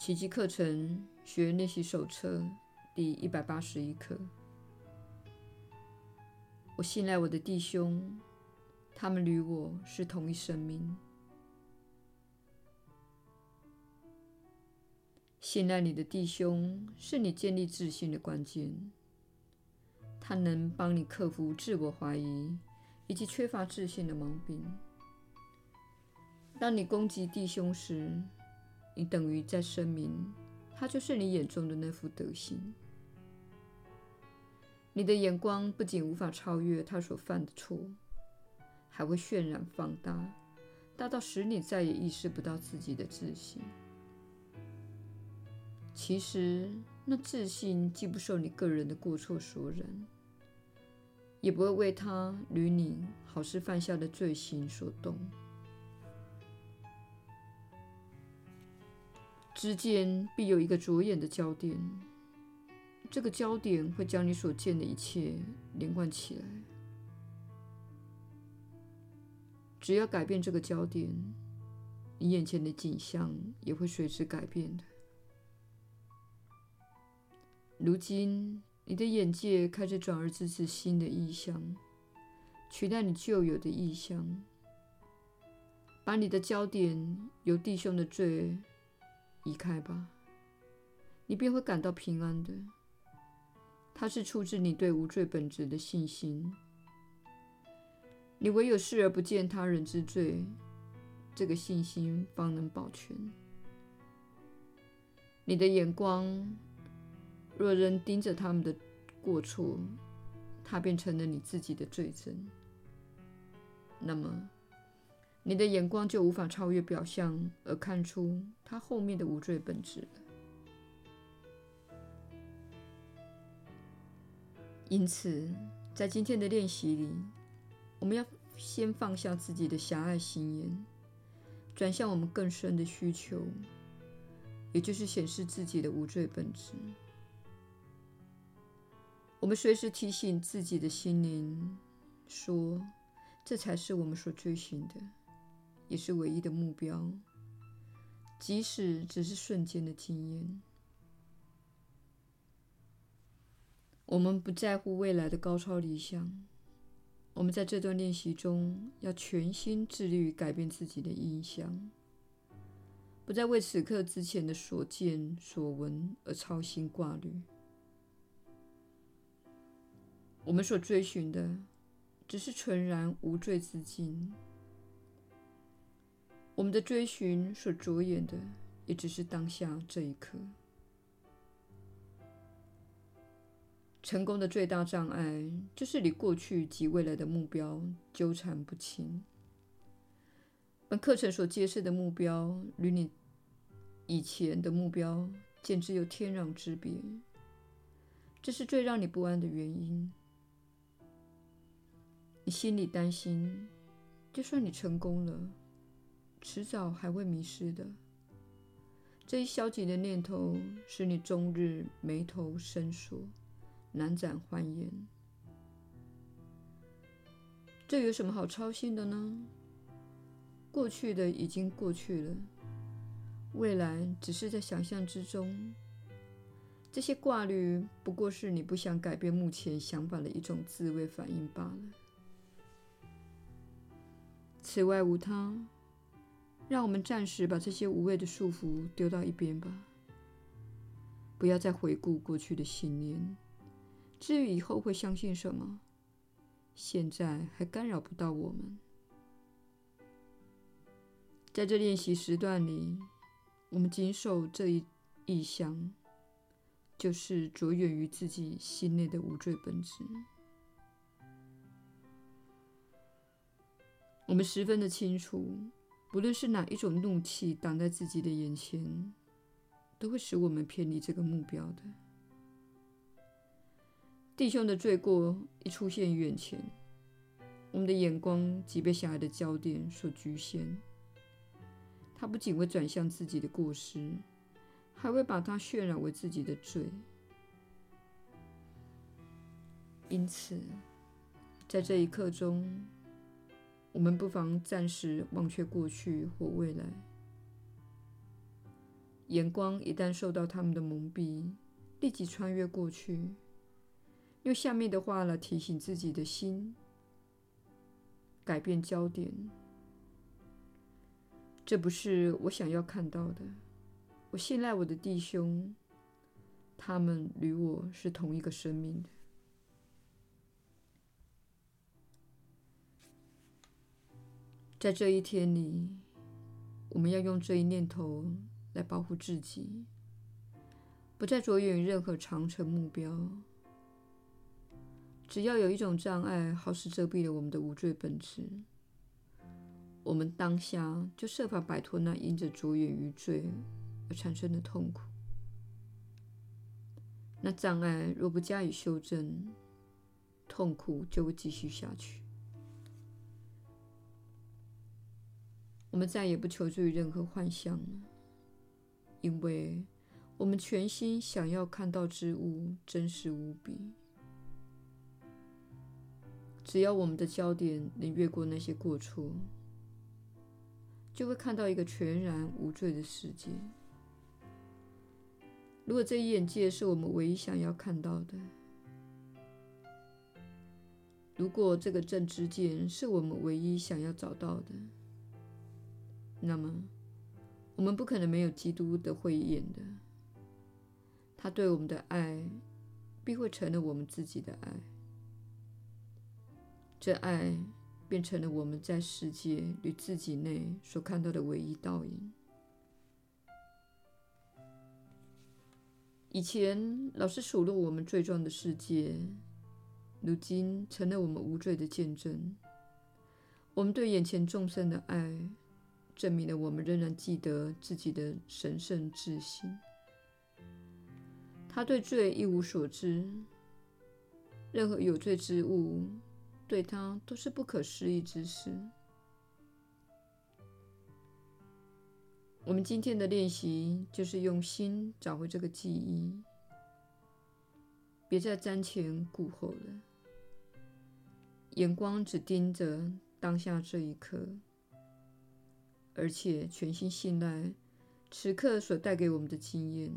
奇迹课程学练习手册第一百八十一课。我信赖我的弟兄，他们与我是同一生命。信赖你的弟兄是你建立自信的关键，他能帮你克服自我怀疑以及缺乏自信的毛病。当你攻击弟兄时，你等于在声明，他就是你眼中的那副德行。你的眼光不仅无法超越他所犯的错，还会渲染放大，大到使你再也意识不到自己的自信。其实，那自信既不受你个人的过错所染，也不会为他与你好似犯下的罪行所动。之间必有一个着眼的焦点，这个焦点会将你所见的一切连贯起来。只要改变这个焦点，你眼前的景象也会随之改变的。如今，你的眼界开始转而支持新的意象，取代你旧有的意象，把你的焦点由弟兄的罪。离开吧，你便会感到平安的。它是出自你对无罪本质的信心。你唯有视而不见他人之罪，这个信心方能保全。你的眼光若仍盯着他们的过错，它便成了你自己的罪证。那么，你的眼光就无法超越表象，而看出他后面的无罪本质了。因此，在今天的练习里，我们要先放下自己的狭隘心眼，转向我们更深的需求，也就是显示自己的无罪本质。我们随时提醒自己的心灵，说：“这才是我们所追寻的。”也是唯一的目标，即使只是瞬间的经验。我们不在乎未来的高超理想。我们在这段练习中要全心致力于改变自己的印象，不再为此刻之前的所见所闻而操心挂虑。我们所追寻的，只是纯然无罪之境。我们的追寻所着眼的，也只是当下这一刻。成功的最大障碍，就是你过去及未来的目标纠缠不清。本课程所揭示的目标，与你以前的目标简直有天壤之别。这是最让你不安的原因。你心里担心，就算你成功了，迟早还会迷失的。这一消极的念头使你终日眉头深锁，难展欢颜。这有什么好操心的呢？过去的已经过去了，未来只是在想象之中。这些挂虑不过是你不想改变目前想法的一种自卫反应罢了。此外无他。让我们暂时把这些无谓的束缚丢到一边吧，不要再回顾过去的信念。至于以后会相信什么，现在还干扰不到我们。在这练习时段里，我们谨守这一意向，就是着眼于自己心内的无罪本质。我们十分的清楚。不论是哪一种怒气挡在自己的眼前，都会使我们偏离这个目标的。弟兄的罪过一出现于眼前，我们的眼光即被狭隘的焦点所局限。他不仅会转向自己的过失，还会把它渲染为自己的罪。因此，在这一刻中，我们不妨暂时忘却过去或未来，眼光一旦受到他们的蒙蔽，立即穿越过去，用下面的话来提醒自己的心，改变焦点。这不是我想要看到的。我信赖我的弟兄，他们与我是同一个生命的。在这一天里，我们要用这一念头来保护自己，不再着眼于任何长程目标。只要有一种障碍，好似遮蔽了我们的无罪本质。我们当下就设法摆脱那因着着眼于罪而产生的痛苦。那障碍若不加以修正，痛苦就会继续下去。我们再也不求助于任何幻象了，因为我们全心想要看到之物真实无比。只要我们的焦点能越过那些过错，就会看到一个全然无罪的世界。如果这一眼界是我们唯一想要看到的，如果这个正知见是我们唯一想要找到的，那么我们不可能没有基督的慧眼的。他对我们的爱，必会成了我们自己的爱。这爱。变成了我们在世界与自己内所看到的唯一倒影。以前老是数落我们罪状的世界，如今成了我们无罪的见证。我们对眼前众生的爱，证明了我们仍然记得自己的神圣自信。他对罪一无所知，任何有罪之物。对他都是不可思议之事。我们今天的练习就是用心找回这个记忆，别再瞻前顾后了，眼光只盯着当下这一刻，而且全心信赖此刻所带给我们的经验。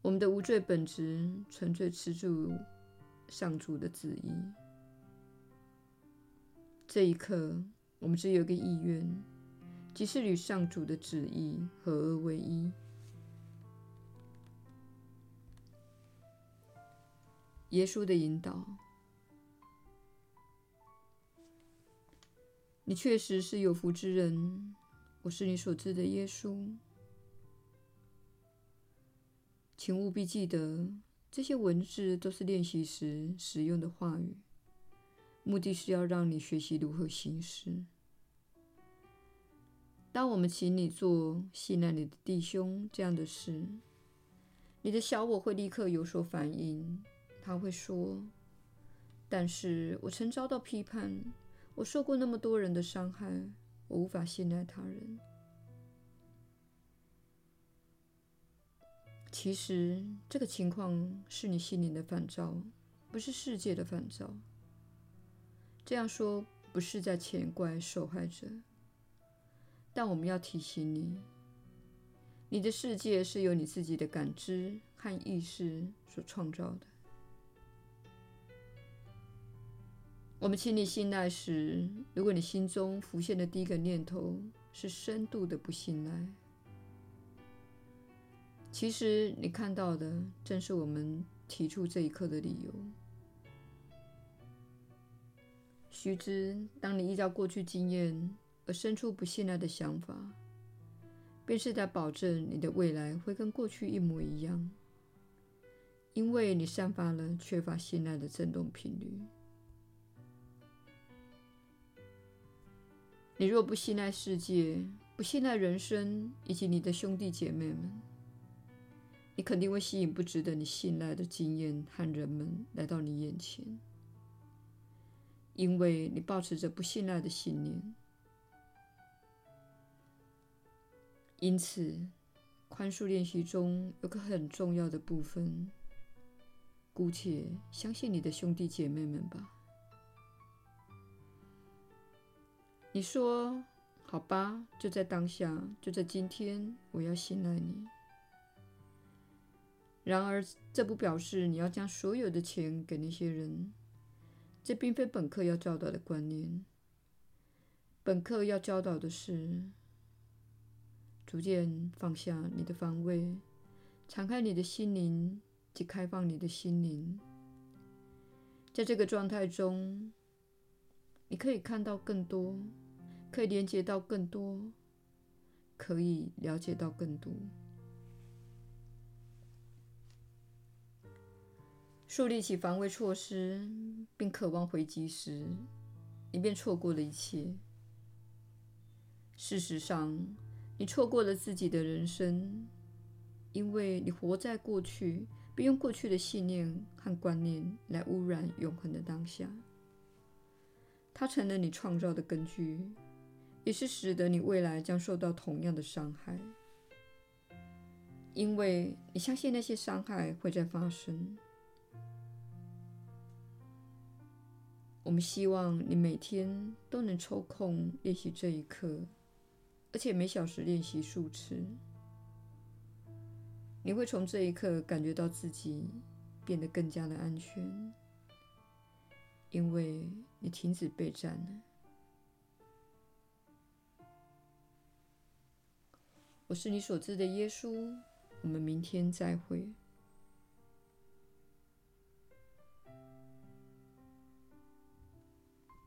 我们的无罪本质纯粹持住上主的旨意。这一刻，我们只有一个意愿，即是与上主的旨意合而为一。耶稣的引导，你确实是有福之人。我是你所知的耶稣，请务必记得。这些文字都是练习时使用的话语，目的是要让你学习如何行事。当我们请你做信赖你的弟兄这样的事，你的小我会立刻有所反应。他会说：“但是我曾遭到批判，我受过那么多人的伤害，我无法信赖他人。”其实，这个情况是你心灵的反照，不是世界的反照。这样说不是在责怪受害者，但我们要提醒你，你的世界是由你自己的感知和意识所创造的。我们请你信赖时，如果你心中浮现的第一个念头是深度的不信赖。其实，你看到的正是我们提出这一刻的理由。须知，当你依照过去经验而生出不信赖的想法，便是在保证你的未来会跟过去一模一样，因为你散发了缺乏信赖的振动频率。你若不信赖世界，不信赖人生以及你的兄弟姐妹们，你肯定会吸引不值得你信赖的经验和人们来到你眼前，因为你抱持着不信赖的信念。因此，宽恕练习中有个很重要的部分，姑且相信你的兄弟姐妹们吧。你说：“好吧，就在当下，就在今天，我要信赖你。然而，这不表示你要将所有的钱给那些人，这并非本课要教导的观念。本课要教导的是，逐渐放下你的防卫，敞开你的心灵及开放你的心灵。在这个状态中，你可以看到更多。可以连接到更多，可以了解到更多。树立起防卫措施，并渴望回击时，你便错过了一切。事实上，你错过了自己的人生，因为你活在过去，并用过去的信念和观念来污染永恒的当下。它成了你创造的根据。也是使得你未来将受到同样的伤害，因为你相信那些伤害会再发生。我们希望你每天都能抽空练习这一课，而且每小时练习数次。你会从这一刻感觉到自己变得更加的安全，因为你停止备战了。我是你所知的耶稣，我们明天再会。